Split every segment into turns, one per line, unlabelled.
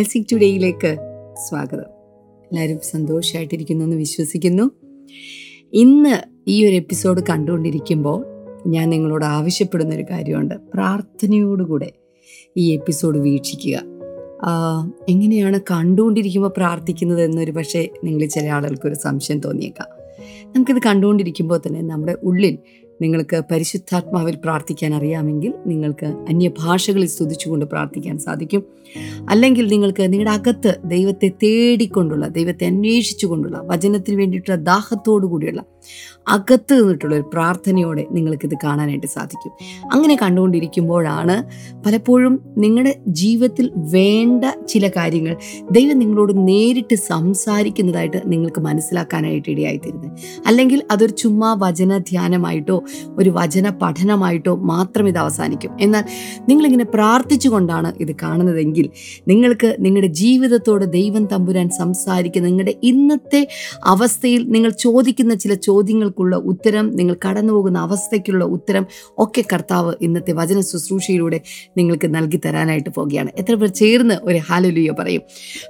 Blessing ടുഡേയിലേക്ക് സ്വാഗതം. എല്ലാവരും സന്തോഷമായിട്ടിരിക്കുന്നു എന്ന് വിശ്വസിക്കുന്നു. ഇന്ന് ഈ ഒരു എപ്പിസോഡ് കണ്ടുകൊണ്ടിരിക്കുമ്പോൾ ഞാൻ നിങ്ങളോട് ആവശ്യപ്പെടുന്ന ഒരു കാര്യമുണ്ട്. പ്രാർത്ഥനയോടുകൂടെ ഈ എപ്പിസോഡ് വീക്ഷിക്കുക. എങ്ങനെയാണ് കണ്ടുകൊണ്ടിരിക്കുമ്പോൾ പ്രാർത്ഥിക്കുന്നത് എന്നൊരു പക്ഷേ നിങ്ങൾ ചില ആളുകൾക്കൊരു സംശയം തോന്നിയേക്കാം. നമുക്കിത് കണ്ടുകൊണ്ടിരിക്കുമ്പോൾ തന്നെ നമ്മുടെ ഉള്ളിൽ നിങ്ങൾക്ക് പരിശുദ്ധാത്മാവിൽ പ്രാർത്ഥിക്കാൻ അറിയാമെങ്കിൽ നിങ്ങൾക്ക് അന്യഭാഷകളിൽ സ്തുതിച്ചുകൊണ്ട് പ്രാർത്ഥിക്കാൻ സാധിക്കും. അല്ലെങ്കിൽ നിങ്ങൾക്ക് നിങ്ങളുടെ അകത്ത് ദൈവത്തെ തേടിക്കൊണ്ടുള്ള ദൈവത്തെ അന്വേഷിച്ചുകൊണ്ടുള്ള വചനത്തിന് വേണ്ടിയിട്ടുള്ള ദാഹത്തോടു കൂടിയുള്ള അകത്ത് നിന്നിട്ടുള്ള ഒരു പ്രാർത്ഥനയോടെ നിങ്ങൾക്കിത് കാണാനായിട്ട് സാധിക്കും. അങ്ങനെ കണ്ടുകൊണ്ടിരിക്കുമ്പോഴാണ് പലപ്പോഴും നിങ്ങളുടെ ജീവിതത്തിൽ വേണ്ട ചില കാര്യങ്ങൾ ദൈവം നിങ്ങളോട് നേരിട്ട് സംസാരിക്കുന്നതായിട്ട് നിങ്ങൾക്ക് മനസ്സിലാക്കാനായിട്ട് ഇടയായിത്തീരുന്നത്. അല്ലെങ്കിൽ അതൊരു ചുമ്മാ വചന ധ്യാനമായിട്ടോ ഒരു വചന പഠനമായിട്ടോ മാത്രം ഇത് അവസാനിക്കും. എന്നാൽ നിങ്ങളിങ്ങനെ പ്രാർത്ഥിച്ചുകൊണ്ടാണ് ഇത് കാണുന്നതെങ്കിൽ നിങ്ങൾക്ക് നിങ്ങളുടെ ജീവിതത്തോട് ദൈവം തമ്പുരാൻ സംസാരിക്കുന്ന നിങ്ങളുടെ ഇന്നത്തെ അവസ്ഥയിൽ നിങ്ങൾ ചോദിക്കുന്ന ചില ചോദ്യങ്ങൾക്കുള്ള ഉത്തരം നിങ്ങൾ കടന്നു പോകുന്ന അവസ്ഥയ്ക്കുള്ള ഉത്തരം ഒക്കെ കർത്താവ് ഇന്നത്തെ വചന ശുശ്രൂഷയിലൂടെ നിങ്ങൾക്ക് നൽകി തരാനായിട്ട് പോവുകയാണ്. എത്ര പേർ ചേർന്ന് ഒരു ഹാലലുയ പറയും.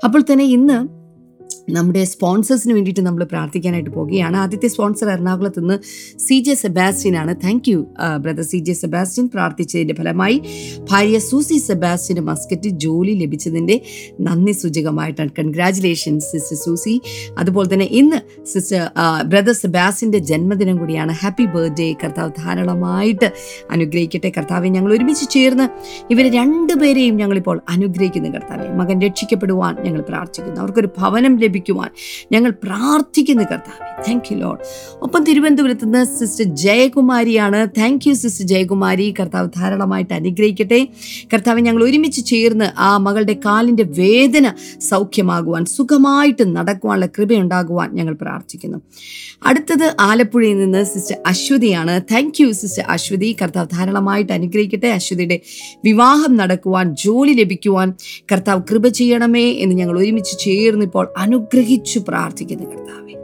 അപ്പോൾ തന്നെ ഇന്ന് നമ്മുടെ സ്പോൺസേഴ്സിന് വേണ്ടിയിട്ട് നമ്മൾ പ്രാർത്ഥിക്കാനായിട്ട് പോവുകയാണ്. ആദ്യത്തെ സ്പോൺസർ എറണാകുളത്ത് നിന്ന് സി ജെ സെബാസ്റ്റ്യൻ ആണ്. Thank you brother C J Sebastian പ്രാർത്ഥിച്ചതിന്റെ ഫലമായി ഭാര്യ സൂസി സെബാസ്റ്റ്യന്റെ മസ്കറ്റ് ജോലി ലഭിച്ചതിന്റെ നന്ദി സൂചകമായിട്ടാണ്. കൺഗ്രാറ്റുലേഷൻസ് സിസ്റ്റർ സൂസി അതുപോലെ തന്നെ ഇന്ന് സിസ്റ്റർ ബ്രദർ സെബാസ്റ്റിന്റെ ജന്മദിനം കൂടിയാണ്. ഹാപ്പി ബർത്ത്ഡേ കർത്താവ് ധാരാളമായിട്ട് അനുഗ്രഹിക്കട്ടെ. കർത്താവെ ഞങ്ങൾ ഒരുമിച്ച് ചേർന്ന് ഇവരെ രണ്ടുപേരെയും ഞങ്ങളിപ്പോൾ അനുഗ്രഹിക്കുന്നു കർത്താവെ. മകൻ രക്ഷിക്കപ്പെടുവാൻ ഞങ്ങൾ പ്രാർത്ഥിക്കുന്നു. അവർക്കൊരു ഭവനം ലഭിക്കുവാൻ ഞങ്ങൾ പ്രാർത്ഥിക്കുന്നു കർത്താവെ. താങ്ക് യു ലോഡ് ഒപ്പം തിരുവനന്തപുരത്ത് നിന്ന് sister ജയകുമാരിയാണ്. Thank you sister Jayakumari. കർത്താവ് ധാരാളമായിട്ട് അനുഗ്രഹിക്കട്ടെ. കർത്താവ് ഞങ്ങൾ ഒരുമിച്ച് ചേർന്ന് ആ മകളുടെ കാലിന്റെ വേദന സൗഖ്യമാകുവാൻ സുഖമായിട്ട് നടക്കുവാനുള്ള കൃപയുണ്ടാകുവാൻ ഞങ്ങൾ പ്രാർത്ഥിക്കുന്നു. അടുത്തത് ആലപ്പുഴയിൽ നിന്ന് sister അശ്വതിയാണ്. Thank you sister Aswathi. കർത്താവ് ധാരാളമായിട്ട് അനുഗ്രഹിക്കട്ടെ. അശ്വതിയുടെ വിവാഹം നടക്കുവാൻ ജോലി ലഭിക്കുവാൻ കർത്താവ് കൃപ ചെയ്യണമേ എന്ന് ഞങ്ങൾ ഒരുമിച്ച് ചേർന്ന് ഇപ്പോൾ അനുഗ്രഹിച്ചു പ്രാർത്ഥിക്കുന്നു കർത്താവെ.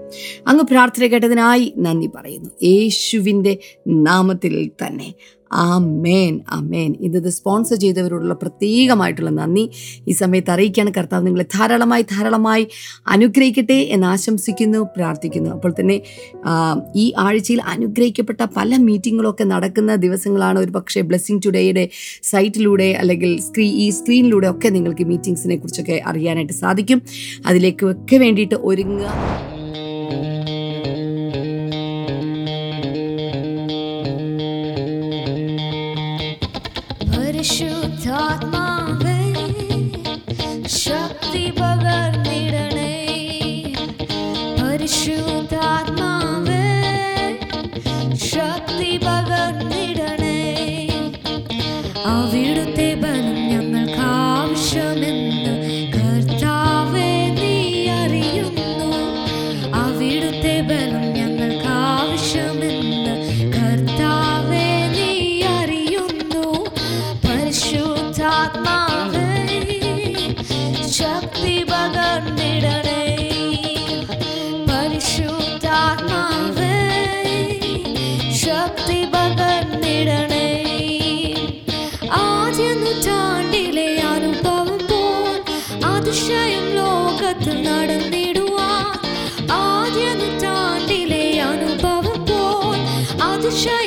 അങ്ങ് പ്രാർത്ഥന കേട്ടതിനായി നന്ദി പറയുന്നു. യേശുവിന്റെ നാമത്തിൽ തന്നെ. ആമേൻ ആമേൻ. ഇത് സ്പോൺസർ ചെയ്തവരോടുള്ള പ്രത്യേകമായിട്ടുള്ള നന്ദി. ഈ സമയത്ത് അറിയിക്കാണ് കർത്താവ് നിങ്ങളെ ധാരാളമായി ധാരാളമായി അനുഗ്രഹിക്കട്ടെ എന്ന് ആശംസിക്കുന്നു പ്രാർത്ഥിക്കുന്നു. അപ്പോൾ തന്നെ ഈ ആഴ്ചയിൽ അനുഗ്രഹിക്കപ്പെട്ട പല മീറ്റിങ്ങുകളൊക്കെ നടക്കുന്ന ദിവസങ്ങളാണ് ഒരു പക്ഷേ ബ്ലെസ്സിങ് ടുഡേയുടെ സൈറ്റിലൂടെ അല്ലെങ്കിൽ സ്ക്രീ ഈ സ്ക്രീനിലൂടെ ഒക്കെ നിങ്ങൾക്ക് മീറ്റിംഗ്സിനെ കുറിച്ചൊക്കെ അറിയാനായിട്ട് സാധിക്കും. അതിലേക്ക് ഒക്കെ വേണ്ടിയിട്ട് ഒരുങ്ങുക.
shine.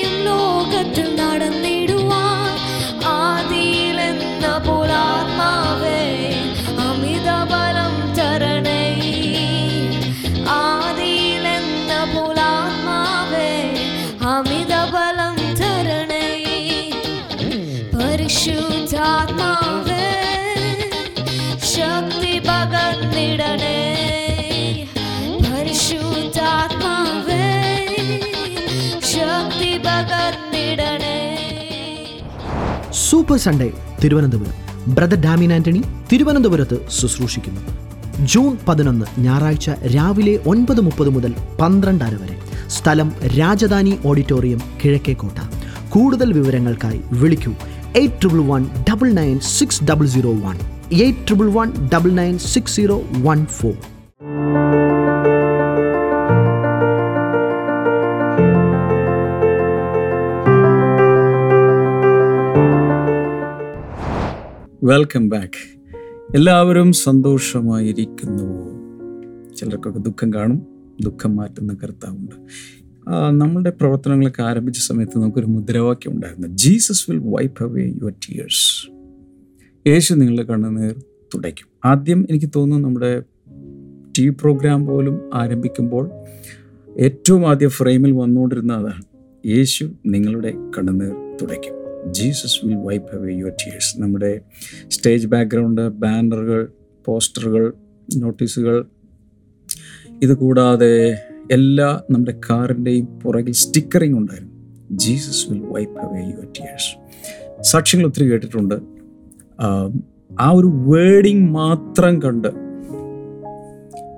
Super Sunday Thiruvananthapuram. Brother Damien Antony തിരുവനന്തപുരത്ത് ശുശ്രൂഷിക്കുന്നു. ജൂൺ പതിനൊന്ന് ഞായറാഴ്ച രാവിലെ ഒൻപത് മുപ്പത് മുതൽ പന്ത്രണ്ടര വരെ. സ്ഥലം രാജധാനി ഓഡിറ്റോറിയം കിഴക്കേക്കോട്ട. കൂടുതൽ വിവരങ്ങൾക്കായി വിളിക്കൂ. Eight triple one double nine six double zero one eight triple one double nine six zero one four.
Welcome back എല്ലാവരും സന്തോഷമായിരിക്കുന്നു ചിലർക്കൊക്കെ ദുഃഖം കാണും ദുഃഖം മാറ്റുന്ന കർത്താവുണ്ട്. നമ്മളുടെ പ്രവർത്തനങ്ങളൊക്കെ ആരംഭിച്ച സമയത്ത് നമുക്കൊരു മുദ്രാവാക്യം ഉണ്ടായിരുന്നു. Jesus will wipe away your tears യേശു നിങ്ങളുടെ കണ്ണുനീർ തുടയ്ക്കും. ആദ്യം എനിക്ക് തോന്നുന്നു നമ്മുടെ ടി വി പ്രോഗ്രാം പോലും ആരംഭിക്കുമ്പോൾ ഏറ്റവും ആദ്യം ഫ്രെയിമിൽ വന്നുകൊണ്ടിരുന്ന അതാണ്. യേശു നിങ്ങളുടെ കണ്ണുനീർ തുടയ്ക്കും. Jesus will wipe away your tears. നമ്മുടെ സ്റ്റേജ് ബാക്ക്ഗ്രൗണ്ട് ബാനറുകൾ പോസ്റ്ററുകൾ നോട്ടീസുകൾ ഇത് കൂടാതെ എല്ലാ നമ്മുടെ കാറിന്റെയും പുറകിൽ സ്റ്റിക്കറിങ് ഉണ്ടായിരുന്നു. Jesus will wipe away your tears. സാക്ഷ്യങ്ങൾ ഒത്തിരി കേട്ടിട്ടുണ്ട്. ആ ഒരു വേർഡിങ് മാത്രം കണ്ട്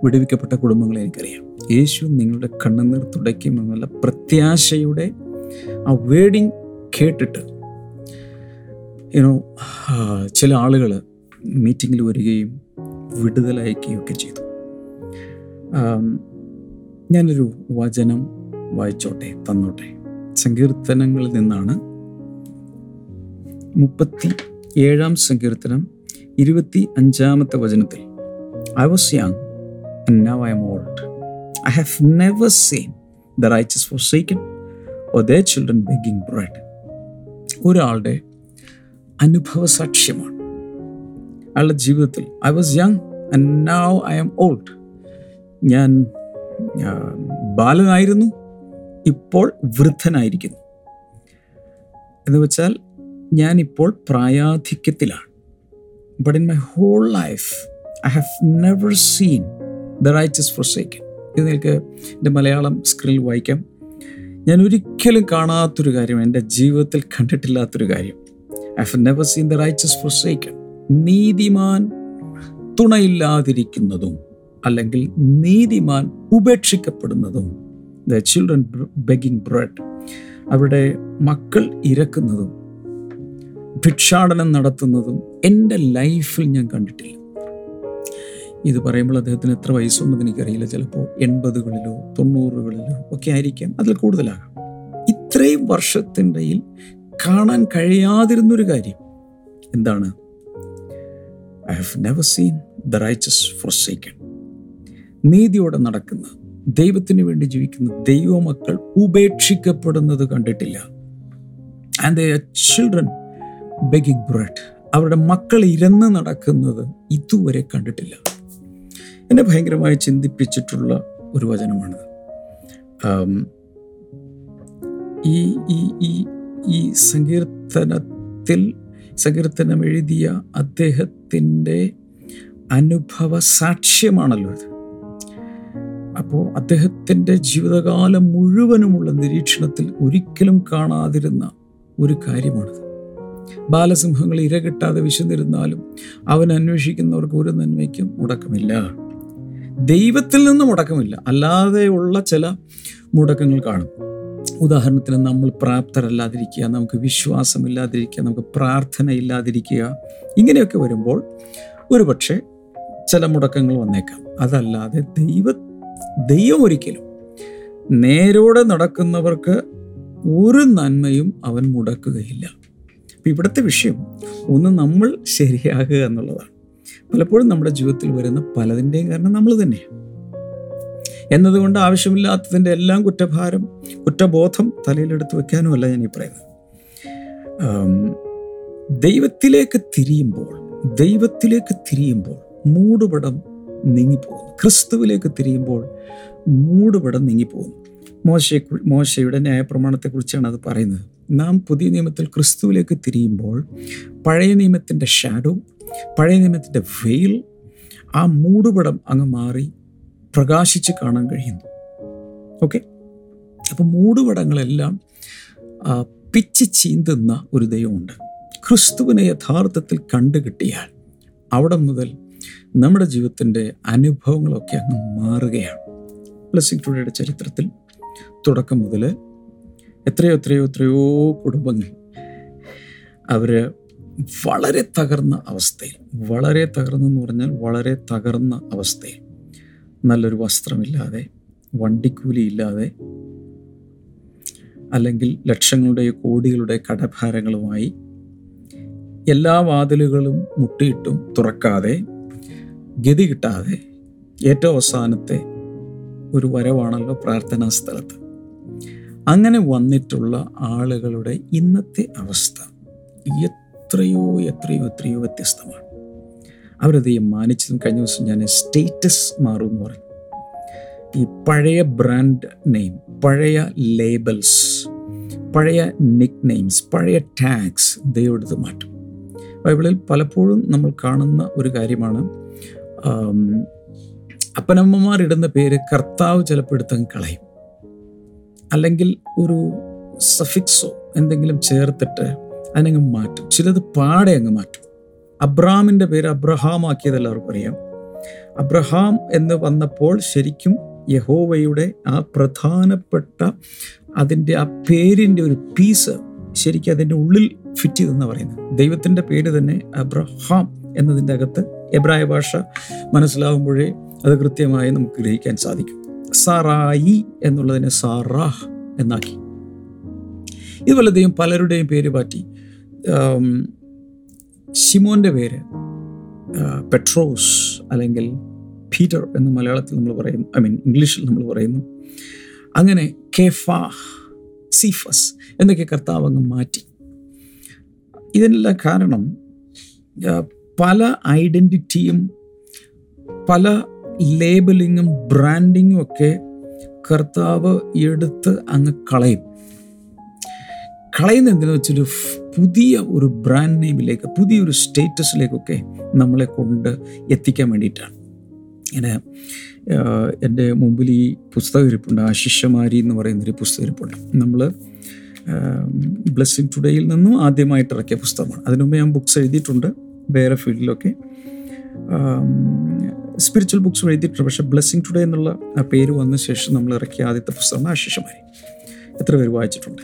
വിടുവിക്കപ്പെട്ട കുടുംബങ്ങളെ എനിക്കറിയാം. യേശു നിങ്ങളുടെ കണ്ണുനീർ തുടയ്ക്കുമെന്നുള്ള പ്രത്യാശയുടെ ആ വേർഡിങ് കേട്ടിട്ട് യുനോ ചില ആളുകൾ മീറ്റിങ്ങിൽ വരികയും വിടുതലയക്കുകയൊക്കെ ചെയ്തു ഞാനൊരു വചനം വായിച്ചോട്ടെ തന്നോട്ടെ സങ്കീർത്തനങ്ങളിൽ നിന്നാണ് മുപ്പത്തി ഏഴാം സങ്കീർത്തനം ഇരുപത്തി അഞ്ചാമത്തെ വചനത്തിൽ I was young and now am old old. I have never seen the righteous forsaken or their children begging bread. ഒരാളുടെ അനുഭവ സാക്ഷ്യമാണ്. അയാളുടെ ജീവിതത്തിൽ I was young and now I am old ഞാൻ ബാലനായിരുന്നു ഇപ്പോൾ വൃദ്ധനായിരിക്കുന്നു. എന്ന് വെച്ചാൽ ഞാനിപ്പോൾ പ്രായാധിക്യത്തിലാണ്. But in my whole life I have never seen the righteous forsaken. ഇത് നിങ്ങൾക്ക് എന്റെ മലയാളം സ്ക്രീനിൽ വായിക്കാം. ഞാൻ ഒരിക്കലും കാണാത്തൊരു കാര്യം എന്റെ ജീവിതത്തിൽ കണ്ടിട്ടില്ലാത്തൊരു കാര്യം. I never seen the righteous forsaken. നീതിമാൻ തുണയില്ലാതിരിക്കുന്നതും അല്ലെങ്കിൽ നീതിമാൻ ഉപേക്ഷിക്കപ്പെടുന്നതും ദ ചിൽഡ്രൻ ബെഗിങ് ബ്രെഡ് അവരുടെ മക്കൾ ഇരക്കുന്നതും ഭിക്ഷാടനം നടത്തുന്നതും എന്റെ ലൈഫിൽ ഞാൻ കണ്ടിട്ടില്ല. ഇത് പറയുമ്പോൾ അദ്ദേഹത്തിന് എത്ര വയസ്സുണ്ടെന്ന് എനിക്കറിയില്ല. ചിലപ്പോൾ എൺപതുകളിലോ തൊണ്ണൂറുകളിലോ ഒക്കെ ആയിരിക്കാം. അതിൽ കൂടുതലാകാം. ഇത്രയും വർഷത്തിന്റെയിൽ കാണാൻ കഴിയാതിരുന്നൊരു കാര്യം. എന്താണ്? I have never seen the righteous forsaken നീതിയോടെ നടക്കുന്ന ദൈവത്തിന് വേണ്ടി ജീവിക്കുന്ന ദൈവമക്കൾ ഉപേക്ഷിക്കപ്പെടുന്നത് കണ്ടിട്ടില്ല. And the children begging bread അവരുടെ മക്കൾ ഇരന്ന് നടക്കുന്നത് ഇതുവരെ കണ്ടിട്ടില്ല. എന്നെ ഭയങ്കരമായി ചിന്തിപ്പിച്ചിട്ടുള്ള ഒരു വചനമാണിത്. ആം, ഈ ഈ ഈ ഈ സങ്കീർത്തനത്തിൽ സങ്കീർത്തനം എഴുതിയ അദ്ദേഹത്തിന്റെ അനുഭവ സാക്ഷ്യമാണല്ലോ ഇത്. അപ്പോൾ അദ്ദേഹത്തിന്റെ ജീവിതകാലം മുഴുവനുമുള്ള നിരീക്ഷണത്തിൽ ഒരിക്കലും കാണാതിരുന്ന ഒരു കാര്യമാണിത്. ബാലസിംഹങ്ങൾ ഇരകിട്ടാതെ വിശന്നിരുന്നാലും അവൻ അന്വേഷിക്കുന്നവർക്ക് ഒരു നന്മയ്ക്കും മുടക്കമില്ല. ദൈവത്തിൽ നിന്ന് മുടക്കമില്ല. അല്ലാതെയുള്ള ചില മുടക്കങ്ങൾ കാണും. ഉദാഹരണത്തിന് നമ്മൾ പ്രാപ്തരല്ലാതിരിക്കുക നമുക്ക് വിശ്വാസമില്ലാതിരിക്കുക നമുക്ക് പ്രാർത്ഥന ഇല്ലാതിരിക്കുക ഇങ്ങനെയൊക്കെ വരുമ്പോൾ ഒരു പക്ഷേ ചില മുടക്കങ്ങൾ വന്നേക്കാം. അതല്ലാതെ ദൈവ ദൈവം ഒരിക്കലും നേരോടെ നടക്കുന്നവർക്ക് ഒരു നന്മയും അവൻ മുടക്കുകയില്ല. അപ്പം ഇവിടുത്തെ വിഷയം ഒന്ന് നമ്മൾ ശരിയാകുക എന്നുള്ളതാണ്. പലപ്പോഴും നമ്മുടെ ജീവിതത്തിൽ വരുന്ന പലതിന്റെയും കാരണം നമ്മൾ തന്നെയാണ്. എന്നതുകൊണ്ട് ആവശ്യമില്ലാത്തതിന്റെ എല്ലാം കുറ്റഭാരം കുറ്റബോധം തലയിലെടുത്ത് വെക്കാനുമല്ല ഞാൻ ഈ പറയുന്നത്. ദൈവത്തിലേക്ക് തിരിയുമ്പോൾ ദൈവത്തിലേക്ക് തിരിയുമ്പോൾ മൂടുപടം നീങ്ങിപ്പോകുന്നു. ക്രിസ്തുവിലേക്ക് തിരിയുമ്പോൾ മൂടുപടം നീങ്ങിപ്പോകുന്നു. മോശയെ മോശയുടെ ന്യായപ്രമാണത്തെക്കുറിച്ചാണ് അത് പറയുന്നത്. നാം പുതിയ നിയമത്തിൽ ക്രിസ്തുവിലേക്ക് തിരിയുമ്പോൾ പഴയ നിയമത്തിന്റെ ഷാഡോ പഴയ നിയമത്തിന്റെ വെയിൽ ആ മൂടുപടം അങ്ങ് മാറി പ്രകാശിച്ച് കാണാൻ കഴിയുന്നു. ഓക്കെ അപ്പം മൂടുപടങ്ങളെല്ലാം പിച്ച് ചീന്തുന്ന ഒരു ദൈവമുണ്ട്. ക്രിസ്തുവിനെ യഥാർത്ഥത്തിൽ കണ്ടു കിട്ടിയാൽ അവിടെ മുതൽ നമ്മുടെ ജീവിതത്തിന്റെ അനുഭവങ്ങളൊക്കെ അങ്ങ് മാറുകയാണ്. ബ്ലസ്സിംഗ് ടുഡേയുടെ ചരിത്രത്തിൽ തുടക്കം മുതൽ എത്രയോ എത്രയോ എത്രയോ കുടുംബങ്ങൾ അവർ വളരെ തകർന്ന അവസ്ഥയിൽ വളരെ തകർന്നെന്ന് പറഞ്ഞാൽ വളരെ തകർന്ന അവസ്ഥയിൽ നല്ലൊരു വസ്ത്രമില്ലാതെ വണ്ടിക്കൂലിയില്ലാതെ അല്ലെങ്കിൽ ലക്ഷങ്ങളുടെ കോടികളുടെ കടഭാരങ്ങളുമായി എല്ലാ വാതിലുകളും മുട്ടിയിട്ടും തുറക്കാതെ ഗതി കിട്ടാതെ ഏറ്റവും അവസാനത്തെ ഒരു വരവാണല്ലോ പ്രാർത്ഥനാ സ്ഥലത്ത്. അങ്ങനെ വന്നിട്ടുള്ള ആളുകളുടെ ഇന്നത്തെ അവസ്ഥ എത്രയോ എത്രയോ എത്രയോ വ്യത്യസ്തമാണ്. അവരത് മാനിച്ചതും കഴിഞ്ഞ ദിവസം ഞാൻ സ്റ്റേറ്റസ് മാറും എന്ന് പറഞ്ഞു. ഈ പഴയ ബ്രാൻഡ് നെയിം പഴയ ലേബൽസ് പഴയ നിക് നെയിംസ് പഴയ ടാഗ്സ് ദൈവം എടുത്ത് മാറ്റും. ബൈബിളിൽ പലപ്പോഴും നമ്മൾ കാണുന്ന ഒരു കാര്യമാണ് അപ്പനമ്മമാരിടുന്ന പേര് കർത്താവ് ചിലപ്പോൾ എടുത്തങ്ങ് കളയും. അല്ലെങ്കിൽ ഒരു സഫിക്സോ എന്തെങ്കിലും ചേർത്തിട്ട് അതിനങ്ങ് മാറ്റും. ചിലത് പാടെ അങ്ങ് മാറ്റും. അബ്രഹാമിന്റെ പേര് അബ്രഹാം ആക്കിയത് എല്ലാവർക്കും അറിയാം. അബ്രഹാം എന്ന് വന്നപ്പോൾ ശരിക്കും യഹോവയുടെ ആ പ്രധാനപ്പെട്ട അതിന്റെ ആ പേരിന്റെ ഒരു പീസ് ശരിക്കും അതിന്റെ ഉള്ളിൽ ഫിറ്റ് ചെയ്തെന്ന് പറയുന്നത്. ദൈവത്തിന്റെ പേര് തന്നെ അബ്രഹാം എന്നതിന്റെ അകത്ത് എബ്രായ ഭാഷ മനസ്സിലാവുമ്പോഴേ അത് കൃത്യമായി നമുക്ക് ഗ്രഹിക്കാൻ സാധിക്കും. സറായി എന്നുള്ളതിനെ സാറാഹ് എന്നാക്കി. ഇതുപോലെ ദൈവം പലരുടെയും പേര് മാറ്റി. ആം, ഷിമോന്റെ പേര് പെട്രോസ് അല്ലെങ്കിൽ പീറ്റർ എന്ന് മലയാളത്തിൽ നമ്മൾ പറയുന്നു ഐ മീൻ ഇംഗ്ലീഷിൽ നമ്മൾ പറയുന്നു. അങ്ങനെ കെഫാഹ് സീഫസ് എന്നൊക്കെ കർത്താവ് അങ്ങ് മാറ്റി. ഇതിനെല്ലാം കാരണം പല ഐഡന്റിറ്റിയും പല ലേബലിങ്ങും ബ്രാൻഡിങ്ങും ഒക്കെ കർത്താവ് എടുത്ത് അങ്ങ് കളയും. കളയുന്ന എന്തിനു വെച്ചൊരു പുതിയ ഒരു ബ്രാൻഡ് നെയിമിലേക്ക് പുതിയൊരു സ്റ്റേറ്റസിലേക്കൊക്കെ നമ്മളെ കൊണ്ട് എത്തിക്കാൻ വേണ്ടിയിട്ടാണ്. ഇങ്ങനെ എന്റെ മുമ്പിൽ ഈ പുസ്തകം ഇരിപ്പുണ്ട് ആശിഷമാരി എന്ന് പറയുന്നൊരു പുസ്തകം ഇരിപ്പുണ്ട്. നമ്മൾ ബ്ലെസ്സിങ് ടുഡേയിൽ നിന്നും ആദ്യമായിട്ട് ഇറക്കിയ പുസ്തകമാണ്. അതിനുമുമ്പ് ഞാൻ ബുക്ക്സ് എഴുതിയിട്ടുണ്ട് വേറെ ഫീൽഡിലൊക്കെ സ്പിരിച്വൽ ബുക്സ് എഴുതിയിട്ടുണ്ട് പക്ഷേ ബ്ലെസ്സിങ് ടുഡേ എന്നുള്ള ആ പേര് വന്ന ശേഷം നമ്മൾ ഇറക്കിയ ആദ്യത്തെ പുസ്തകമാണ് ആശിഷമാരി. എത്ര പേര് വായിച്ചിട്ടുണ്ട്?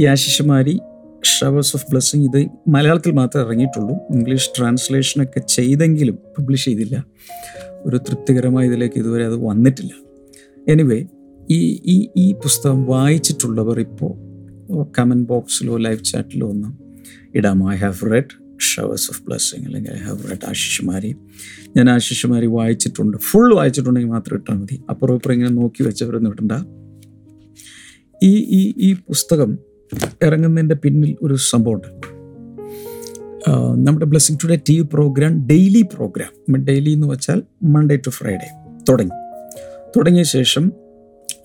ഈ ആശിഷമാരി ഷവേഴ്സ് ഓഫ് ബ്ലെസ്സിങ് ഇത് മലയാളത്തിൽ മാത്രമേ ഇറങ്ങിയിട്ടുള്ളൂ. ഇംഗ്ലീഷ് ട്രാൻസ്ലേഷനൊക്കെ ചെയ്തെങ്കിലും പബ്ലിഷ് ചെയ്തില്ല. ഒരു തൃപ്തികരമായ ഇതിലേക്ക് ഇതുവരെ അത് വന്നിട്ടില്ല. എനിവേ ഈ ഈ ഈ പുസ്തകം വായിച്ചിട്ടുള്ളവർ ഇപ്പോൾ കമന്റ് ബോക്സിലോ ലൈവ് ചാറ്റിലോ ഒന്ന് ഇടാം I have read showers of blessing അല്ലെങ്കിൽ ഐ ഹാവ് റെഡ് ആശിഷുമാരി ഞാൻ ആശിഷുമാരി വായിച്ചിട്ടുണ്ട്. ഫുൾ വായിച്ചിട്ടുണ്ടെങ്കിൽ മാത്രം ഇട്ടാൽ മതി. അപ്പുറം ഇപ്പുറം ഇങ്ങനെ നോക്കി വെച്ചവരൊന്നും ഇടണ്ട. ഈ ഈ ഈ പുസ്തകം ഇറങ്ങുന്നതിന്റെ പിന്നിൽ ഒരു സംഭവമുണ്ട്. നമ്മുടെ blessing today T V program daily program daily എന്ന് വെച്ചാൽ മൺഡേ ടു ഫ്രൈഡേ തുടങ്ങി. തുടങ്ങിയ ശേഷം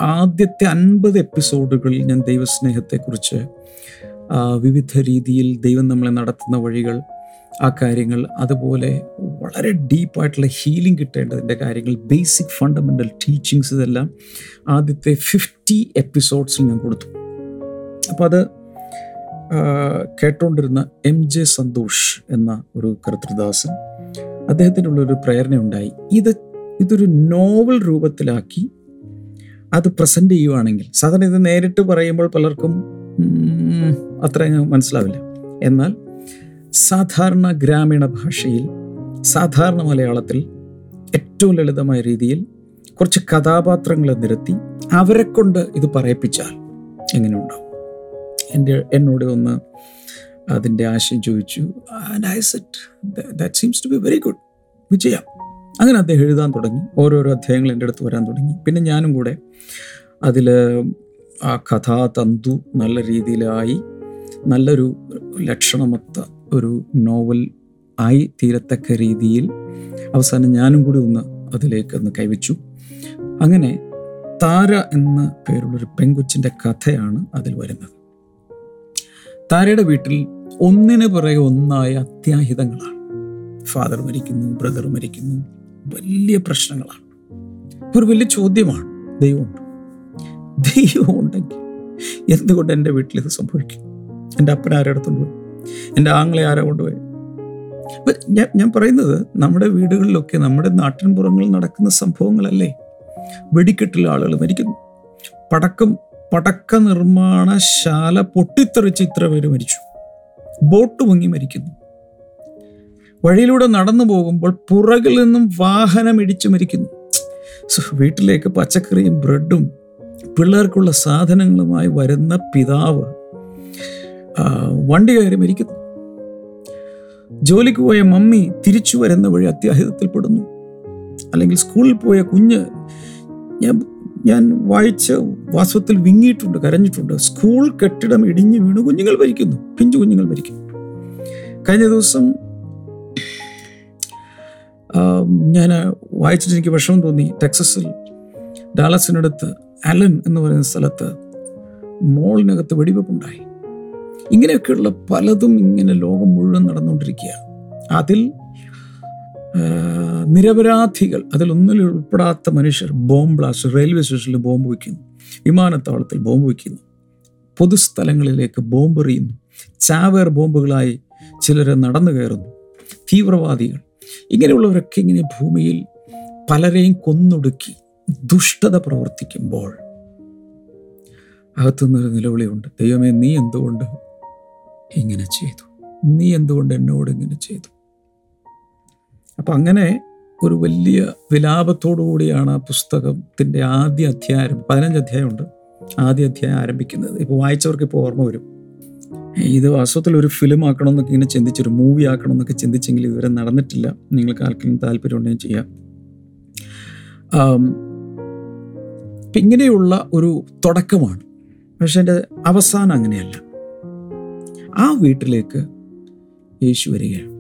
ആദ്യത്തെ അൻപത് എപ്പിസോഡുകളിൽ ഞാൻ ദൈവസ്നേഹത്തെക്കുറിച്ച് വിവിധ രീതിയിൽ ദൈവം നമ്മളെ നടത്തുന്ന വഴികൾ ആ കാര്യങ്ങൾ അതുപോലെ വളരെ ഡീപ്പായിട്ടുള്ള ഹീലിംഗ് കിട്ടേണ്ടതിന്റെ കാര്യങ്ങൾ ബേസിക് ഫണ്ടമെന്റൽ ടീച്ചിങ്സ് ഇതെല്ലാം ആദ്യത്തെ ഫിഫ്റ്റി എപ്പിസോഡ്സിൽ ഞാൻ കൊടുത്തു. അപ്പോൾ അത് കേട്ടോണ്ടിരുന്ന എം ജെ സന്തോഷ് എന്ന ഒരു കർത്തൃദാസൻ അദ്ദേഹത്തിനുള്ളൊരു പ്രേരണയുണ്ടായി. ഇത് ഇതൊരു നോവൽ രൂപത്തിലാക്കി അത് പ്രസന്റ് ചെയ്യുവാണെങ്കിൽ സാധാരണ ഇത് നേരിട്ട് പറയുമ്പോൾ പലർക്കും അത്ര മനസ്സിലാവില്ല. എന്നാൽ സാധാരണ ഗ്രാമീണ ഭാഷയിൽ സാധാരണ മലയാളത്തിൽ ഏറ്റവും ലളിതമായ രീതിയിൽ കുറച്ച് കഥാപാത്രങ്ങളെ നിരത്തി അവരെ കൊണ്ട് ഇത് പറയിപ്പിച്ചാൽ എങ്ങനെയുണ്ടാവും? എന്റെ എന്നോട് ഒന്ന് അതിന്റെ ആശയം ചോദിച്ചു. And I said that seems to be very good വിജയം. അങ്ങനെ അദ്ദേഹം എഴുതാൻ തുടങ്ങി. ഓരോരോ അധ്യായങ്ങൾ എന്റെ അടുത്ത് വരാൻ തുടങ്ങി. പിന്നെ ഞാനും കൂടെ അതിൽ ആ കഥാതന്തു നല്ല രീതിയിലായി നല്ലൊരു ലക്ഷണമൊത്ത ഒരു നോവൽ ആയി തീരത്തക്ക രീതിയിൽ അവസാനം ഞാനും കൂടി ഒന്ന് അതിലേക്ക് ഒന്ന് കൈവച്ചു. അങ്ങനെ താര എന്ന പേരുള്ളൊരു പെങ്കൊച്ചിന്റെ കഥയാണ് അതിൽ വരുന്നത്. താരയുടെ വീട്ടിൽ ഒന്നിന് പിറകെ ഒന്നായ അത്യാഹിതങ്ങളാണ്. ഫാദർ മരിക്കുന്നു ബ്രദർ മരിക്കുന്നു വലിയ പ്രശ്നങ്ങളാണ്. ഒരു വലിയ ചോദ്യമാണ്. ദൈവമുണ്ട്? ദൈവം ഉണ്ടെങ്കിൽ എന്തുകൊണ്ട് എന്റെ വീട്ടിൽ ഇത് സംഭവിക്കും? എന്റെ അപ്പൻ ആരെ അടുത്തോണ്ട് പോയി? എന്റെ ആങ്ങളെ ആരെ കൊണ്ടുപോയി ഞാൻ ഞാൻ പറയുന്നത് നമ്മുടെ വീടുകളിലൊക്കെ നമ്മുടെ നാട്ടിൻപുറങ്ങളിൽ നടക്കുന്ന സംഭവങ്ങളല്ലേ? വെടിക്കെട്ടിൽ ആളുകൾ മരിക്കുന്നു. പടക്കം പടക്ക നിർമ്മാണശാല പൊട്ടിത്തെറിച്ച് ഇത്ര പേര് മരിച്ചു. ബോട്ട് മുങ്ങി മരിക്കുന്നു. വഴിയിലൂടെ നടന്നു പോകുമ്പോൾ പുറകിൽ നിന്നും വാഹനം ഇടിച്ചു മരിക്കുന്നു. വീട്ടിലേക്ക് പച്ചക്കറിയും ബ്രെഡും പിള്ളേർക്കുള്ള സാധനങ്ങളുമായി വരുന്ന പിതാവ് വണ്ടി കയറി മരിക്കുന്നു. ജോലിക്ക് പോയ മമ്മി തിരിച്ചു വരുന്ന വഴി അത്യാഹിതത്തിൽപ്പെടുന്നു അല്ലെങ്കിൽ സ്കൂളിൽ പോയ കുഞ്ഞ് ഞാൻ ഞാൻ വായിച്ച് വാസ്തവത്തിൽ വിങ്ങിയിട്ടുണ്ട് കരഞ്ഞിട്ടുണ്ട്. സ്കൂൾ കെട്ടിടം ഇടിഞ്ഞു വീണ് കുഞ്ഞുങ്ങൾ മരിക്കുന്നു. പിഞ്ചു കുഞ്ഞുങ്ങൾ മരിക്കുന്നു. കഴിഞ്ഞ ദിവസം ഞാൻ വായിച്ചിട്ട് എനിക്ക് വിഷമം തോന്നി. ടെക്സസിൽ ഡാലസിനടുത്ത് അലൻ എന്ന് പറയുന്ന സ്ഥലത്ത് മോളിനകത്ത് വെടിവെപ്പുണ്ടായി. ഇങ്ങനെയൊക്കെയുള്ള പലതും ഇങ്ങനെ ലോകം മുഴുവൻ നടന്നുകൊണ്ടിരിക്കുകയാണ്. അതിൽ നിരപരാധികൾ. അതിലൊന്നിൽ ഉൾപ്പെടാത്ത മനുഷ്യർ ബോംബ് ബ്ലാസ്റ്റ് റെയിൽവേ സ്റ്റേഷനിൽ ബോംബ് വയ്ക്കുന്നു വിമാനത്താവളത്തിൽ ബോംബ് വയ്ക്കുന്നു പൊതുസ്ഥലങ്ങളിലേക്ക് ബോംബ് എറിയുന്നു. ചാവേർ ബോംബുകളായി ചിലർ നടന്നു കയറുന്നു. തീവ്രവാദികൾ. ഇങ്ങനെയുള്ളവരൊക്കെ ഇങ്ങനെ ഭൂമിയിൽ പലരെയും കൊന്നൊടുക്കി ദുഷ്ടത പ്രവർത്തിക്കുമ്പോൾ അകത്തുനിന്നൊരു നിലവിളിയുണ്ട്. ദൈവമേ നീ എന്തുകൊണ്ട് ഇങ്ങനെ ചെയ്തു? നീ എന്തുകൊണ്ട് എന്നോട് ഇങ്ങനെ ചെയ്തു? അപ്പം അങ്ങനെ ഒരു വലിയ വിലാപത്തോടു കൂടിയാണ് ആ പുസ്തകത്തിന്റെ ആദ്യ അധ്യായം പതിനഞ്ച് അധ്യായമുണ്ട്. ആദ്യ അധ്യായം ആരംഭിക്കുന്നത്. ഇപ്പോൾ വായിച്ചവർക്ക് ഇപ്പോൾ ഓർമ്മ വരും. ഇത് വാസ്തവത്തിൽ ഒരു ഫിലിം ആക്കണമെന്നൊക്കെ ഇങ്ങനെ ചിന്തിച്ചൊരു മൂവി ആക്കണമെന്നൊക്കെ ചിന്തിച്ചെങ്കിൽ ഇതുവരെ നടന്നിട്ടില്ല. നിങ്ങൾക്ക് ആർക്കെങ്കിലും താല്പര്യമുണ്ടെങ്കിൽ ചെയ്യാം. ആം, ഇപ്പം ഇങ്ങനെയുള്ള ഒരു തുടക്കമാണ്. പക്ഷെ എന്റെ അവസാനം അങ്ങനെയല്ല. ആ വീട്ടിലേക്ക് യേശു വരികയാണ്.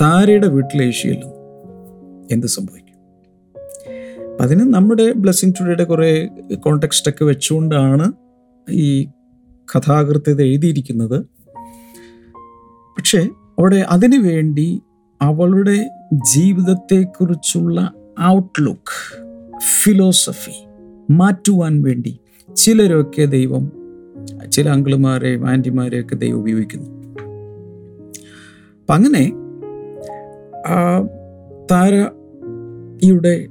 താരയുടെ വീട്ടിലെ ചെല്ലുന്നു എന്ത് സംഭവിക്കും? അപ്പം അതിന് നമ്മുടെ ബ്ലെസ്സിങ് ടുഡേയുടെ കുറേ കോണ്ടെക്സ്റ്റ് ഒക്കെ വെച്ചുകൊണ്ടാണ് ഈ കഥാകൃത്ത് ഇത് എഴുതിയിരിക്കുന്നത്. പക്ഷേ അവിടെ അതിനു വേണ്ടി അവളുടെ ജീവിതത്തെക്കുറിച്ചുള്ള ഔട്ട്ലുക്ക് ഫിലോസഫി മാറ്റുവാൻ വേണ്ടി ചിലരൊക്കെ ദൈവം ചില അങ്കിളുമാരെയും ആന്റിമാരെയൊക്കെ ദൈവം ഉപയോഗിക്കുന്നു. അപ്പം അങ്ങനെ ആ താരയുടെ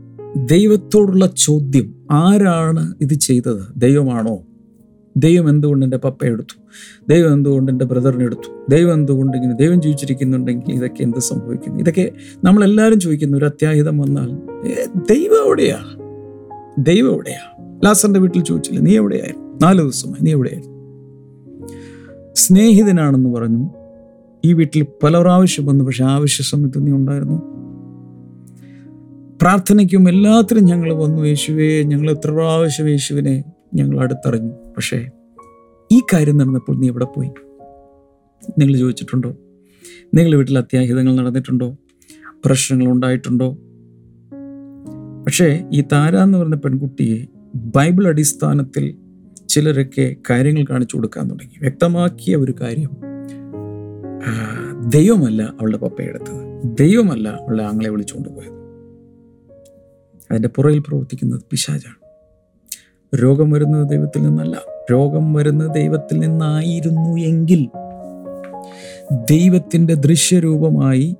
ദൈവത്തോടുള്ള ചോദ്യം ആരാണ് ഇത് ചെയ്തത്? ദൈവമാണോ? ദൈവം എന്തുകൊണ്ട് എന്റെ പപ്പ എടുത്തു? ദൈവം എന്തുകൊണ്ട് എന്റെ ബ്രദറിനെ എടുത്തു? ദൈവം എന്തുകൊണ്ട് ഇങ്ങനെ ദൈവം ജീവിച്ചിരിക്കുന്നുണ്ടെങ്കിൽ ഇതൊക്കെ എന്ത് സംഭവിക്കുന്നു? ഇതൊക്കെ നമ്മളെല്ലാവരും ചോദിക്കുന്നു ഒരു അത്യാഹിതം വന്നാൽ "ഏ, ദൈവം എവിടെയാ? ദൈവം എവിടെയാ? ലാസറിന്റെ വീട്ടിൽ ചോദിച്ചില്ല നീ എവിടെയായിരുന്നു? നാല് ദിവസമായി നീ എവിടെയായിരുന്നു? സ്നേഹിതനാണെന്ന് പറഞ്ഞു. ഈ വീട്ടിൽ പല പ്രാവശ്യം വന്നു പക്ഷെ ആവശ്യ സമയത്ത് നീ ഉണ്ടായിരുന്നു. പ്രാർത്ഥനയ്ക്കും എല്ലാത്തിനും ഞങ്ങൾ വന്നു യേശുവേ ഞങ്ങൾ എത്ര പ്രാവശ്യം യേശുവിനെ ഞങ്ങൾ അടുത്തറിഞ്ഞു. പക്ഷേ ഈ കാര്യം നടന്നപ്പോൾ നീ എവിടെ പോയി? നിങ്ങൾ ചോദിച്ചിട്ടുണ്ടോ? നിങ്ങൾ വീട്ടിൽ അത്യാഹിതങ്ങൾ നടന്നിട്ടുണ്ടോ? പ്രശ്നങ്ങൾ ഉണ്ടായിട്ടുണ്ടോ? പക്ഷേ ഈ താര എന്ന് പറയുന്ന പെൺകുട്ടിയെ ബൈബിൾ അടിസ്ഥാനത്തിൽ ചിലരൊക്കെ കാര്യങ്ങൾ കാണിച്ചു കൊടുക്കാൻ തുടങ്ങി. വ്യക്തമാക്കിയ ഒരു കാര്യം ദൈവമല്ല അവളുടെ പപ്പയെടുത്തത്. ദൈവമല്ല അവളുടെ ആങ്ങളെ വിളിച്ചുകൊണ്ട് പോയത്. അതിന്റെ പുറകിൽ പ്രവർത്തിക്കുന്നത് പിശാചാണ്. രോഗം വരുന്നത് ദൈവത്തിൽ നിന്നല്ല രോഗം വരുന്നത് ദൈവത്തിൽ നിന്നായിരുന്നു എങ്കിൽ ദൈവത്തിന്റെ ദൃശ്യരൂപമായി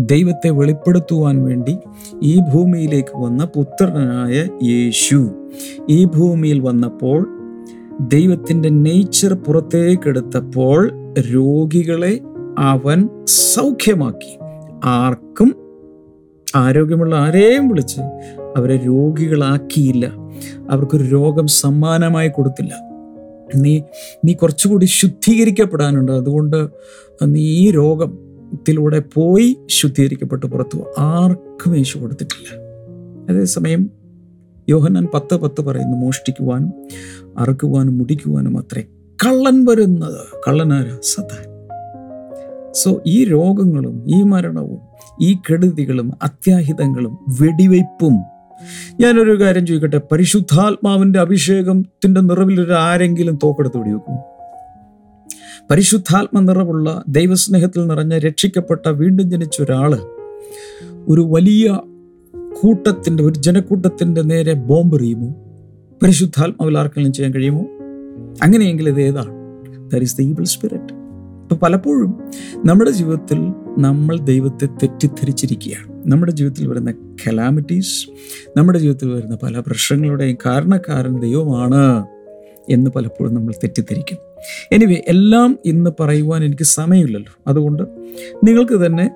ദൈവത്തെ വെളിപ്പെടുത്തുവാൻ വേണ്ടി ഈ ഭൂമിയിലേക്ക് വന്ന പുത്രനായ യേശു ഈ ഭൂമിയിൽ വന്നപ്പോൾ ദൈവത്തിന്റെ നേച്ചർ പുറത്തേക്കെടുത്തപ്പോൾ രോഗികളെ അവൻ സൗഖ്യമാക്കി. ആർക്കും ആരോഗ്യമുള്ള ആരെയും വിളിച്ച് അവരെ രോഗികളാക്കിയില്ല. അവർക്കൊരു രോഗം സമ്മാനമായി കൊടുത്തില്ല. നീ നീ കുറച്ചുകൂടി ശുദ്ധീകരിക്കപ്പെടാനുണ്ട്. അതുകൊണ്ട് നീ ഈ രോഗത്തിലൂടെ പോയി ശുദ്ധീകരിക്കപ്പെട്ട് പുറത്തു. ആർക്കും യേശു കൊടുത്തിട്ടില്ല. അതേസമയം യോഹന്നാൻ പത്ത് പത്ത് പറയുന്നു മോഷ്ടിക്കുവാനും അറുക്കുവാനും മുടിക്കുവാനും അത്രേ. കള്ളൻ വരുന്നത്. കള്ളനാരാ? സതാൻ സോ ഈ രോഗങ്ങളും ഈ മരണവും ഈ കെടുതികളും അത്യാഹിതങ്ങളും വെടിവയ്പും ഞാനൊരു കാര്യം ചോദിക്കട്ടെ? പരിശുദ്ധാത്മാവിന്റെ അഭിഷേകത്തിന്റെ നിറവിൽ ഒരു ആരെങ്കിലും തോക്കെടുത്ത് വെടിവെക്കും പരിശുദ്ധാത്മ നിറവുള്ള ദൈവസ്നേഹത്തിൽ നിറഞ്ഞ രക്ഷിക്കപ്പെട്ട വീണ്ടും ജനിച്ച ഒരാൾ ഒരു വലിയ കൂട്ടത്തിന്റെ ഒരു ജനക്കൂട്ടത്തിന്റെ നേരെ ബോംബ് എറിയുമോ? പരിശുദ്ധാത്മാവിൽ ആർക്കെങ്കിലും ചെയ്യാൻ കഴിയുമോ? അങ്ങനെയെങ്കിൽ ഇത് ഏതാണ്? There is the evil spirit ഇപ്പൊ പലപ്പോഴും നമ്മുടെ ജീവിതത്തിൽ നമ്മൾ ദൈവത്തെ തെറ്റിദ്ധരിച്ചിരിക്കുകയാണ്. നമ്മുടെ ജീവിതത്തിൽ വരുന്ന കലാമിറ്റീസ് നമ്മുടെ ജീവിതത്തിൽ വരുന്ന പല പ്രശ്നങ്ങളുടെയും കാരണക്കാരൻ ദൈവമാണ് എന്ന് പലപ്പോഴും നമ്മൾ തെറ്റിദ്ധരിക്കും. എനിവേ എല്ലാം ഇന്ന് പറയുവാൻ എനിക്ക് സമയമില്ലല്ലോ. അതുകൊണ്ട് നിങ്ങൾക്ക് തന്നെ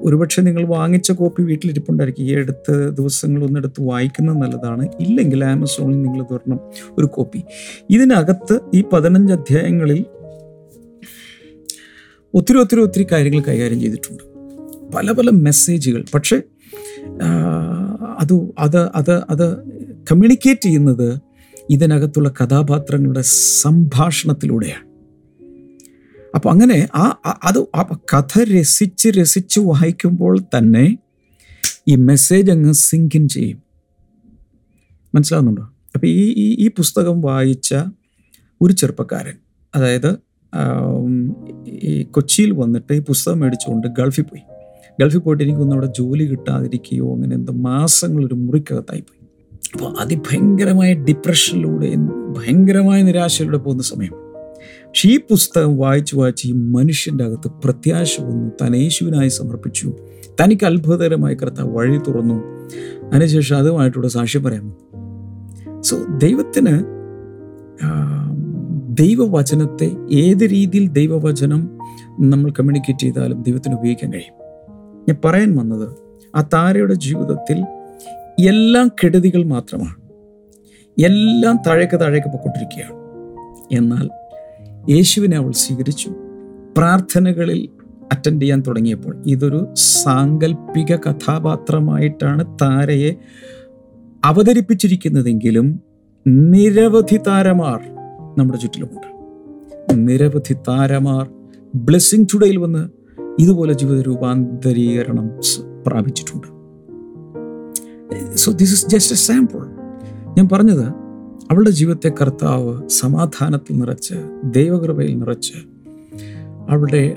ഒരുപക്ഷെ നിങ്ങൾ വാങ്ങിച്ച കോപ്പി വീട്ടിലിരിപ്പുണ്ടായിരിക്കും. ഈ അടുത്ത ദിവസങ്ങൾ ഒന്നെടുത്ത് വായിക്കുന്നത് നല്ലതാണ്. ഇല്ലെങ്കിൽ ആമസോണിൽ നിങ്ങൾ തുറണം ഒരു കോപ്പി ഇതിനകത്ത് ഈ പതിനഞ്ച് അധ്യായങ്ങളിൽ ഒത്തിരി ഒത്തിരി ഒത്തിരി കാര്യങ്ങൾ കൈകാര്യം ചെയ്തിട്ടുണ്ട്. പല പല മെസ്സേജുകൾ. പക്ഷേ അത് അത് അത് അത് കമ്മ്യൂണിക്കേറ്റ് ചെയ്യുന്നത് ഇതിനകത്തുള്ള കഥാപാത്രങ്ങളുടെ സംഭാഷണത്തിലൂടെയാണ്. അപ്പോൾ അങ്ങനെ ആ അത് ആ കഥ രസിച്ച് രസിച്ച് വായിക്കുമ്പോൾ തന്നെ ഈ മെസ്സേജ് അങ്ങ് സിങ്കിൻ ചെയ്യും. മനസ്സിലാവുന്നുണ്ടോ? അപ്പോൾ ഈ ഈ ഈ പുസ്തകം വായിച്ച ഒരു ചെറുപ്പക്കാരൻ അതായത് ഈ കൊച്ചിയിൽ വന്നിട്ട് ഈ പുസ്തകം മേടിച്ചുകൊണ്ട് ഗൾഫിൽ പോയി. ഗൾഫിൽ പോയിട്ട് എനിക്കൊന്നും അവിടെ ജോലി കിട്ടാതിരിക്കുകയോ അങ്ങനെ എന്തോ മാസങ്ങൾ ഒരു മുറിക്കകത്തായി പോയി. അപ്പോൾ അതിഭയങ്കരമായ ഡിപ്രഷനിലൂടെ ഭയങ്കരമായ നിരാശയിലൂടെ പോകുന്ന സമയം. പക്ഷേ ഈ പുസ്തകം വായിച്ച് വായിച്ച് ഈ മനുഷ്യന്റെ അകത്ത് പ്രത്യാശ വന്നു. താൻ യേശുവിനായി സമർപ്പിച്ചു. തനിക്ക് അത്ഭുതകരമായി കർത്താവ് വഴി തുറന്നു. അതിനുശേഷം അതുമായിട്ടുള്ള സാക്ഷ്യം പറയാമോ സോ ദൈവത്തിന് ദൈവവചനത്തെ ഏത് രീതിയിൽ ദൈവവചനം നമ്മൾ കമ്മ്യൂണിക്കേറ്റ് ചെയ്താലും ദൈവത്തിന് ഉപയോഗിക്കാൻ കഴിയും. ഞാൻ പറയാൻ വന്നത് ആ താരയുടെ ജീവിതത്തിൽ എല്ലാം കെടുതികൾ മാത്രമാണ്. എല്ലാം താഴേക്ക് താഴേക്ക് പൊക്കൊണ്ടിരിക്കുകയാണ് എന്നാൽ യേശുവിനെ അവൾ സ്വീകരിച്ചു. പ്രാർത്ഥനകളിൽ അറ്റൻഡ് ചെയ്യാൻ തുടങ്ങിയപ്പോൾ ഇതൊരു സാങ്കല്പിക കഥാപാത്രമായിട്ടാണ് താരയെ അവതരിപ്പിച്ചിരിക്കുന്നതെങ്കിലും നിരവധി താരമാർ നമ്മുടെ ചുറ്റിലുമുണ്ട്. നിരവധി താരമാർ ബ്ലെസ്സിങ് ടുഡേയിൽ വന്ന് ഇതുപോലെ ജീവിത രൂപാന്തരീകരണം പ്രാപിച്ചിട്ടുണ്ട്. So this is just a sample ഞാൻ പറഞ്ഞത് അവളുടെ ജീവിതത്തെ കർത്താവ് സമാധാനത്തിൽ നിറച്ച് ദൈവകൃപയിൽ നിറച്ച് അവളുടെ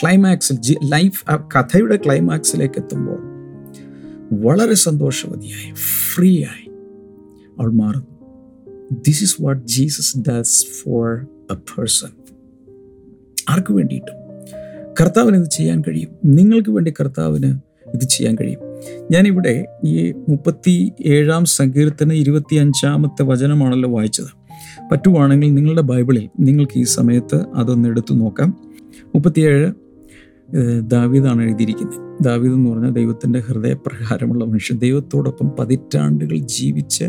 ക്ലൈമാക്സിൽ ലൈഫ് ആ കഥയുടെ ക്ലൈമാക്സിലേക്ക് എത്തുമ്പോൾ വളരെ സന്തോഷവതിയായി ഫ്രീ ആയി അവൾ മാറുന്നു. This is what Jesus does for a person ആർക്ക് വേണ്ടിയിട്ടും? കർത്താവിന് ഇത് ചെയ്യാൻ കഴിയും. നിങ്ങൾക്ക് വേണ്ടി കർത്താവിന് ഇത് ചെയ്യാൻ കഴിയും. ഞാനിവിടെ ഈ മുപ്പത്തി ഏഴാം സങ്കീർത്തന ഇരുപത്തി അഞ്ചാമത്തെ വചനമാണല്ലോ വായിച്ചത്. പറ്റുവാണെങ്കിൽ നിങ്ങളുടെ ബൈബിളിൽ നിങ്ങൾക്ക് ഈ സമയത്ത് അതൊന്ന് എടുത്തു നോക്കാം. മുപ്പത്തിയേഴ് ദാവീദാണ് എഴുതിയിരിക്കുന്നത്. ദാവീദ് എന്ന് പറഞ്ഞാൽ ദൈവത്തിന്റെ ഹൃദയപ്രകാരമുള്ള മനുഷ്യൻ. ദൈവത്തോടൊപ്പം പതിറ്റാണ്ടുകൾ ജീവിച്ച്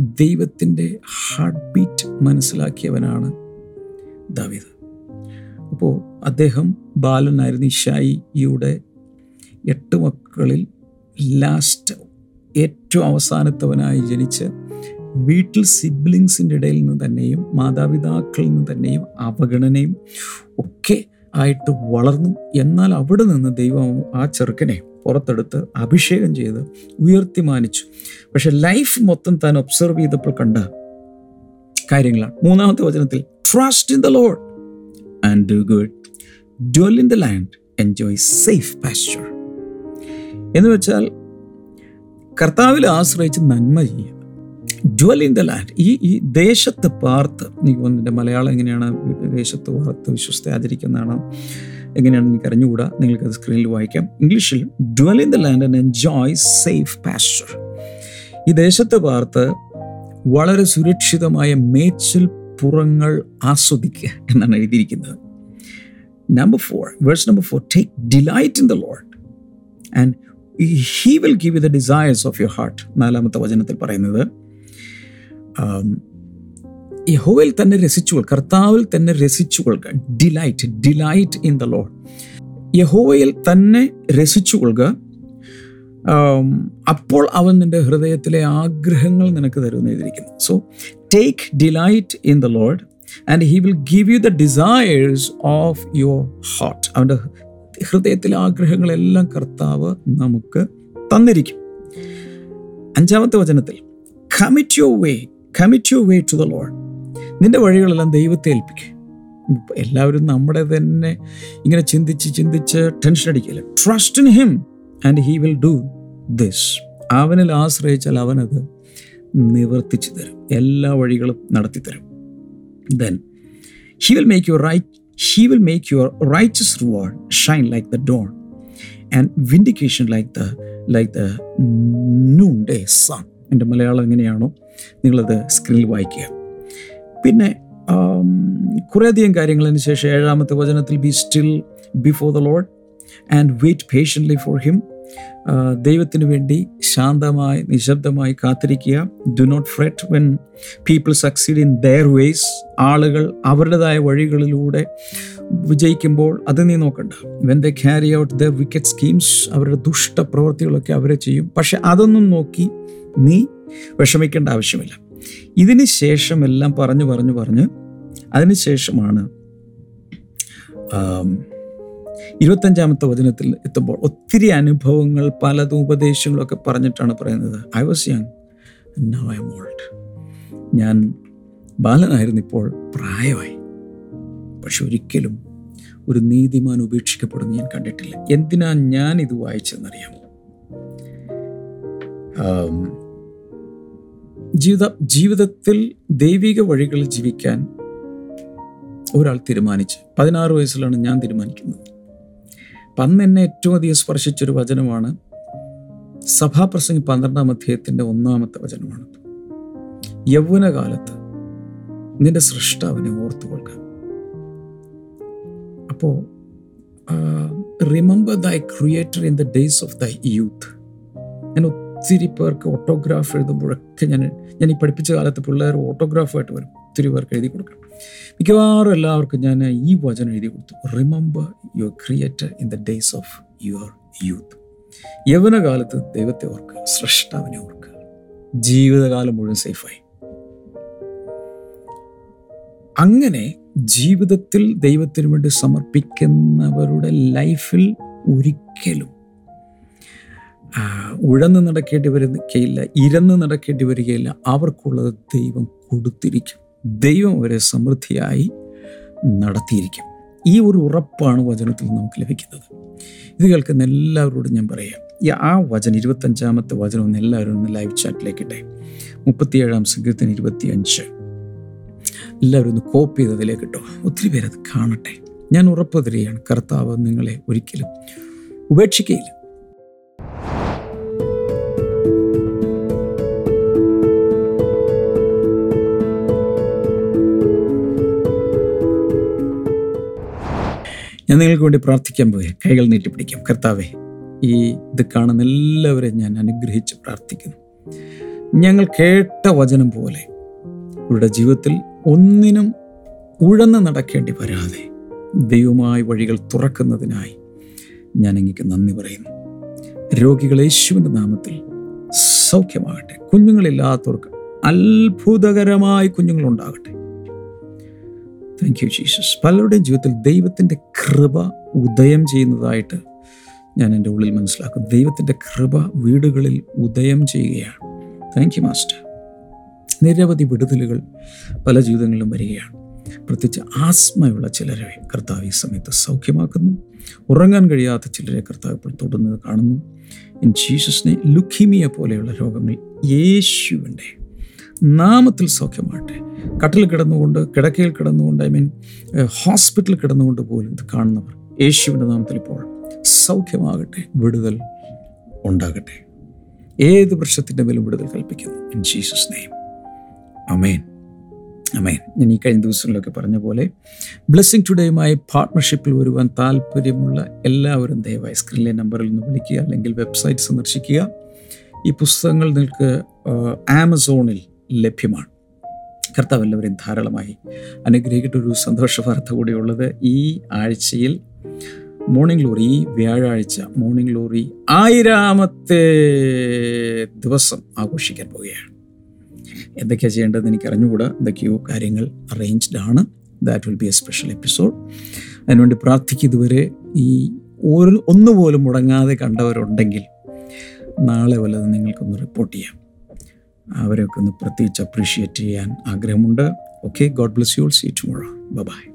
ദൈവത്തിന്റെ ഹാർട്ട് ബീറ്റ് മനസ്സിലാക്കിയവനാണ് ദാവീദ്. അപ്പോൾ അദ്ദേഹം ബാലനായിരുന്നു ഇഷായിയുടെ എട്ട് മക്കളിൽ ലാസ്റ്റ് ഏറ്റവും അവസാനത്തവനായി ജനിച്ച് വീട്ടിൽ സിബ്ലിങ്സിന്റെ ഇടയിൽ നിന്ന് തന്നെയും മാതാപിതാക്കളിൽ നിന്ന് തന്നെയും അവഗണനയും ഒക്കെ ആയിട്ട് വളർന്നു. എന്നാൽ അവിടെ നിന്ന് ദൈവം ആ ചെറുക്കനെ പുറത്തെടുത്ത് അഭിഷേകം ചെയ്ത് ഉയർത്തി മാനിച്ചു. പക്ഷെ ലൈഫ് മൊത്തം താൻ ഒബ്സർവ് ചെയ്തപ്പോൾ കണ്ട കാര്യങ്ങളാണ്. മൂന്നാമത്തെ വചനത്തിൽ trust in the Lord and do good dwell in the land enjoy safe pasture എന്ന് വെച്ചാൽ കർത്താവിൽ ആശ്രയിച്ച് നന്മ ചെയ്യുക ഡ്വൽ ഇൻ ദ ലാൻഡ് ഈ ഈ ദേശത്ത് പാർത്ത് എനിക്ക് തോന്നുന്നു മലയാളം എങ്ങനെയാണ് ദേശത്ത് പാർത്ത് വിശ്വസ്ത ആചരിക്കുന്നതാണ് എങ്ങനെയാണ് എനിക്ക് അറിഞ്ഞുകൂടാ? നിങ്ങൾക്ക് അത് സ്ക്രീനിൽ വായിക്കാം. ഇംഗ്ലീഷിൽ dwell in the land and enjoy safe pasture ഈ ദേശത്ത് പാർത്ത് വളരെ സുരക്ഷിതമായ മേച്ചിൽ പുറങ്ങൾ ആസ്വദിക്കുക എന്നാണ് എഴുതിയിരിക്കുന്നത്. Number four verse number four take delight in the Lord and he will give the desires of your heart നാലാമത്തെ വചനത്തിൽ പറയുന്നത് യഹോവയിൽ തന്നെ രസിച്ചുകൊൾ കർത്താവിൽ തന്നെ രസിച്ചുകൊള്ളുക delight delight in the Lord യഹോവയിൽ തന്നെ രസിച്ചുകൊള്ളുക കൊള്ളുക അപ്പോൾ അവൻ നിന്റെ ഹൃദയത്തിലെ ആഗ്രഹങ്ങൾ നിനക്ക് തരുമെന്ന് എഴുതിയിരിക്കുന്നു. So take delight in the Lord and he will give you the desires of your heart അവന്റെ ഹൃദയത്തിലെ ആഗ്രഹങ്ങളെല്ലാം കർത്താവ് നമുക്ക് തന്നിരിക്കും. അഞ്ചാമത്തെ വചനത്തിൽ commit your way commit you way to the Lord നിന്റെ വഴികളെല്ലാം ദൈവത്തെ ഏൽപ്പിക്കും. ഇപ്പൊ എല്ലാവരും നമ്മുടെ തന്നെ ഇങ്ങനെ ചിന്തിച്ച് ചിന്തിച്ച് ടെൻഷൻ അടിക്കില്ല? Trust in him and he will do this അവനിൽ ആശ്രയിച്ചാൽ അവനത് നിവർത്തിച്ചു തരും. എല്ലാ വഴികളും നടത്തി തരും. Then he will make your right he will make your righteous reward shine like the dawn and vindication like the like the noon day sun എന്റെ മലയാളം എങ്ങനെയാണോ? നിങ്ങളത് സ്ക്രീനിൽ വായിക്കുക. പിന്നെ കുറേയധികം കാര്യങ്ങളതിന് ശേഷം ഏഴാമത്തെ വചനത്തിൽ be still before the Lord and wait patiently for him ദൈവത്തിന് വേണ്ടി ശാന്തമായി നിശബ്ദമായി കാത്തിരിക്കുക. Do not fret when people succeed in their ways ആളുകൾ അവരുടേതായ വഴികളിലൂടെ വിജയിക്കുമ്പോൾ അത് നീ നോക്കണ്ട. When the carry out the wicked schemes അവരുടെ ദുഷ്ട പ്രവൃത്തികളൊക്കെ അവരെ ചെയ്യും. പക്ഷെ അതൊന്നും നോക്കി നീ വിഷമിക്കേണ്ട ആവശ്യമില്ല. ഇതിന് ശേഷം എല്ലാം പറഞ്ഞു പറഞ്ഞു പറഞ്ഞ് അതിന് ശേഷമാണ് ഇരുപത്തഞ്ചാമത്തെ വചനത്തിൽ എത്തുമ്പോൾ ഒത്തിരി അനുഭവങ്ങൾ പലതും ഉപദേശങ്ങളൊക്കെ പറഞ്ഞിട്ടാണ് പറയുന്നത്. I was young now I old ഞാൻ ബാലനായിരുന്നു ഇപ്പോൾ പ്രായമായി. പക്ഷെ ഒരിക്കലും ഒരു നീതിമാൻ ഉപേക്ഷിക്കപ്പെടുന്ന ഞാൻ കണ്ടിട്ടില്ല. എന്തിനാ ഞാൻ ഇത് വായിച്ചതെന്നറിയാമോ? ജീവിത ജീവിതത്തിൽ ദൈവിക വഴികളിൽ ജീവിക്കാൻ ഒരാൾ തീരുമാനിച്ച് പതിനാറ് വയസ്സിലാണ് ഞാൻ തീരുമാനിക്കുന്നത്. അപ്പം അന്ന് എന്നെ ഏറ്റവും അധികം സ്പർശിച്ചൊരു വചനമാണ് സഭാപ്രസംഗി പന്ത്രണ്ടാം അധ്യായത്തിന്റെ ഒന്നാമത്തെ വചനമാണ് യൗവനകാലത്ത് നിന്റെ സൃഷ്ടാവിനെ ഓർത്തു കൊടുക്കുക അപ്പോൾ remember thy creator in the days of thy youth ഞാൻ ഒത്തിരി പേർക്ക് ഓട്ടോഗ്രാഫ് എഴുതുമ്പോഴൊക്കെ ഞാൻ ഞാൻ ഈ പഠിപ്പിച്ച കാലത്ത് പിള്ളേർ ഓട്ടോഗ്രാഫായിട്ട് വരും. ഒത്തിരി പേർക്ക് എഴുതി കൊടുക്കണം. മിക്കവാറും എല്ലാവർക്കും ഞാൻ ഈ വചനം എഴുതി കൊടുത്തു. Remember your creator in the days of your youth യവനകാലത്ത് ദൈവത്തെ ഓർക്കുക സൃഷ്ടാവിനെ ഓർക്കുക. ജീവിതകാലം മുഴുവൻ സേഫായി അങ്ങനെ ജീവിതത്തിൽ ദൈവത്തിനു വേണ്ടി സമർപ്പിക്കുന്നവരുടെ ലൈഫിൽ ഒരിക്കലും ഉഴന്ന് നടക്കേണ്ടി വരികയില്ല ഇരന്ന് നടക്കേണ്ടി വരികയില്ല. അവർക്കുള്ളത് ദൈവം കൊടുത്തിരിക്കും. ദൈവം അവരെ സമൃദ്ധിയായി നടത്തിയിരിക്കും. ഈ ഒരു ഉറപ്പാണ് വചനത്തിൽ നമുക്ക് ലഭിക്കുന്നത്. ഇത് കേൾക്കുന്ന എല്ലാവരോടും ഞാൻ പറയാം. ഈ ആ വചനം ഇരുപത്തഞ്ചാമത്തെ വചനം ഒന്ന് എല്ലാവരും ഒന്ന് ലൈവ് ചാറ്റിലേക്ക് ഇട്ടെ മുപ്പത്തിയേഴാം സംഘത്തിന് ഇരുപത്തിയഞ്ച്. എല്ലാവരും ഒന്ന് കോപ്പി ചെയ്ത് അതിലേക്ക് ഇട്ടോ ഒത്തിരി പേരത് കാണട്ടെ. ഞാൻ ഉറപ്പ് തരികയാണ്. കർത്താവ് നിങ്ങളെ ഒരിക്കലും ഉപേക്ഷിക്കയില്ല. ഞാൻ നിങ്ങൾക്ക് വേണ്ടി പ്രാർത്ഥിക്കാൻ പോയി. കൈകൾ നീട്ടിപ്പിടിക്കാം കർത്താവെ ഈ ഇത് കാണുന്ന എല്ലാവരെയും ഞാൻ അനുഗ്രഹിച്ച് പ്രാർത്ഥിക്കുന്നു. ഞങ്ങൾ കേട്ട വചനം പോലെ ഇവരുടെ ജീവിതത്തിൽ ഒന്നിനും ഉഴന്ന് നടക്കേണ്ടി വരാതെ ദൈവമായ വഴികൾ തുറക്കുന്നതിനായി ഞാൻ എനിക്ക് നന്ദി പറയുന്നു. രോഗികൾ യേശുവിന്റെ നാമത്തിൽ സൗഖ്യമാകട്ടെ. കുഞ്ഞുങ്ങളില്ലാത്തവർക്ക് അത്ഭുതകരമായി കുഞ്ഞുങ്ങളുണ്ടാകട്ടെ. താങ്ക് യു ജീസസ് പലരുടെയും ജീവിതത്തിൽ ദൈവത്തിന്റെ കൃപ ഉദയം ചെയ്യുന്നതായിട്ട് ഞാൻ എന്റെ ഉള്ളിൽ മനസ്സിലാക്കും ദൈവത്തിന്റെ കൃപ വീടുകളിൽ ഉദയം ചെയ്യുകയാണ്. താങ്ക് യു മാസ്റ്റർ നിരവധി വിടുതലുകൾ പല ജീവിതങ്ങളിലും വരികയാണ്. പ്രത്യേകിച്ച് ആസ്മയുള്ള ചിലരെ കർത്താവ് ഈ സമയത്ത് സൗഖ്യമാക്കുന്നു. ഉറങ്ങാൻ കഴിയാത്ത ചിലരെ കർത്താവ് ഇപ്പോൾ തൊടുന്നത് കാണുന്നു. ഇൻ ജീസസിനെ ലുഖിമിയ പോലെയുള്ള രോഗങ്ങൾ യേശുവിന്റെ നാമത്തിൽ സൗഖ്യമാകട്ടെ. കട്ടിൽ കിടന്നുകൊണ്ട് കിടക്കയിൽ കിടന്നുകൊണ്ട് ഐ മീൻ ഹോസ്പിറ്റലിൽ കിടന്നുകൊണ്ട് പോലും ഇത് കാണുന്നവർ യേശുവിന്റെ നാമത്തിൽ ഇപ്പോൾ സൗഖ്യമാകട്ടെ വിടുതൽ ഉണ്ടാകട്ടെ. ഏത് വൃക്ഷത്തിന്റെ മേലും വിടുതൽ കൽപ്പിക്കുന്നു. In Jesus name amen amen ഞാൻ ഈ കഴിഞ്ഞ ദിവസങ്ങളിലൊക്കെ പറഞ്ഞ പോലെ ബ്ലെസ്സിങ് ടുഡേയുമായി പാർട്ട്ണർഷിപ്പിൽ വരുവാൻ താല്പര്യമുള്ള എല്ലാവരും ദയവായി സ്ക്രീനിലെ നമ്പറിൽ നിന്ന് വിളിക്കുക അല്ലെങ്കിൽ വെബ്സൈറ്റ് സന്ദർശിക്കുക. ഈ പുസ്തകങ്ങൾ നിങ്ങൾക്ക് ആമസോണിൽ ലഭ്യമാണ്. കർത്താവ് എല്ലാവരെയും ധാരാളമായി അനുഗ്രഹിക്കട്ടെ. ഒരു സന്തോഷ വാർത്ത കൂടിയുള്ളത് ഈ ആഴ്ചയിൽ മോർണിംഗ് ഗ്ലോറി ഈ വ്യാഴാഴ്ച മോർണിംഗ് ഗ്ലോറി ആയിരാമത്തെ ദിവസം ആഘോഷിക്കാൻ പോവുകയാണ്. എന്തൊക്കെയാണ് ചെയ്യേണ്ടതെന്ന് എനിക്ക് അറിഞ്ഞുകൂടാ എന്തൊക്കെയോ കാര്യങ്ങൾ അറേഞ്ച്ഡ് ആണ്. That will be a special episode അതിനുവേണ്ടി പ്രാർത്ഥിക്കും ഇതുവരെ ഈ ഒരു ഒന്നുപോലും മുടങ്ങാതെ കണ്ടവരുണ്ടെങ്കിൽ നാളെ വല്ലതും നിങ്ങൾക്കൊന്ന് റിപ്പോർട്ട് ചെയ്യാം. അവരെയൊക്കെ ഒന്ന് പ്രത്യേകിച്ച് അപ്രീഷിയേറ്റ് ചെയ്യാൻ ആഗ്രഹമുണ്ട്. Okay God bless you see tomorrow bye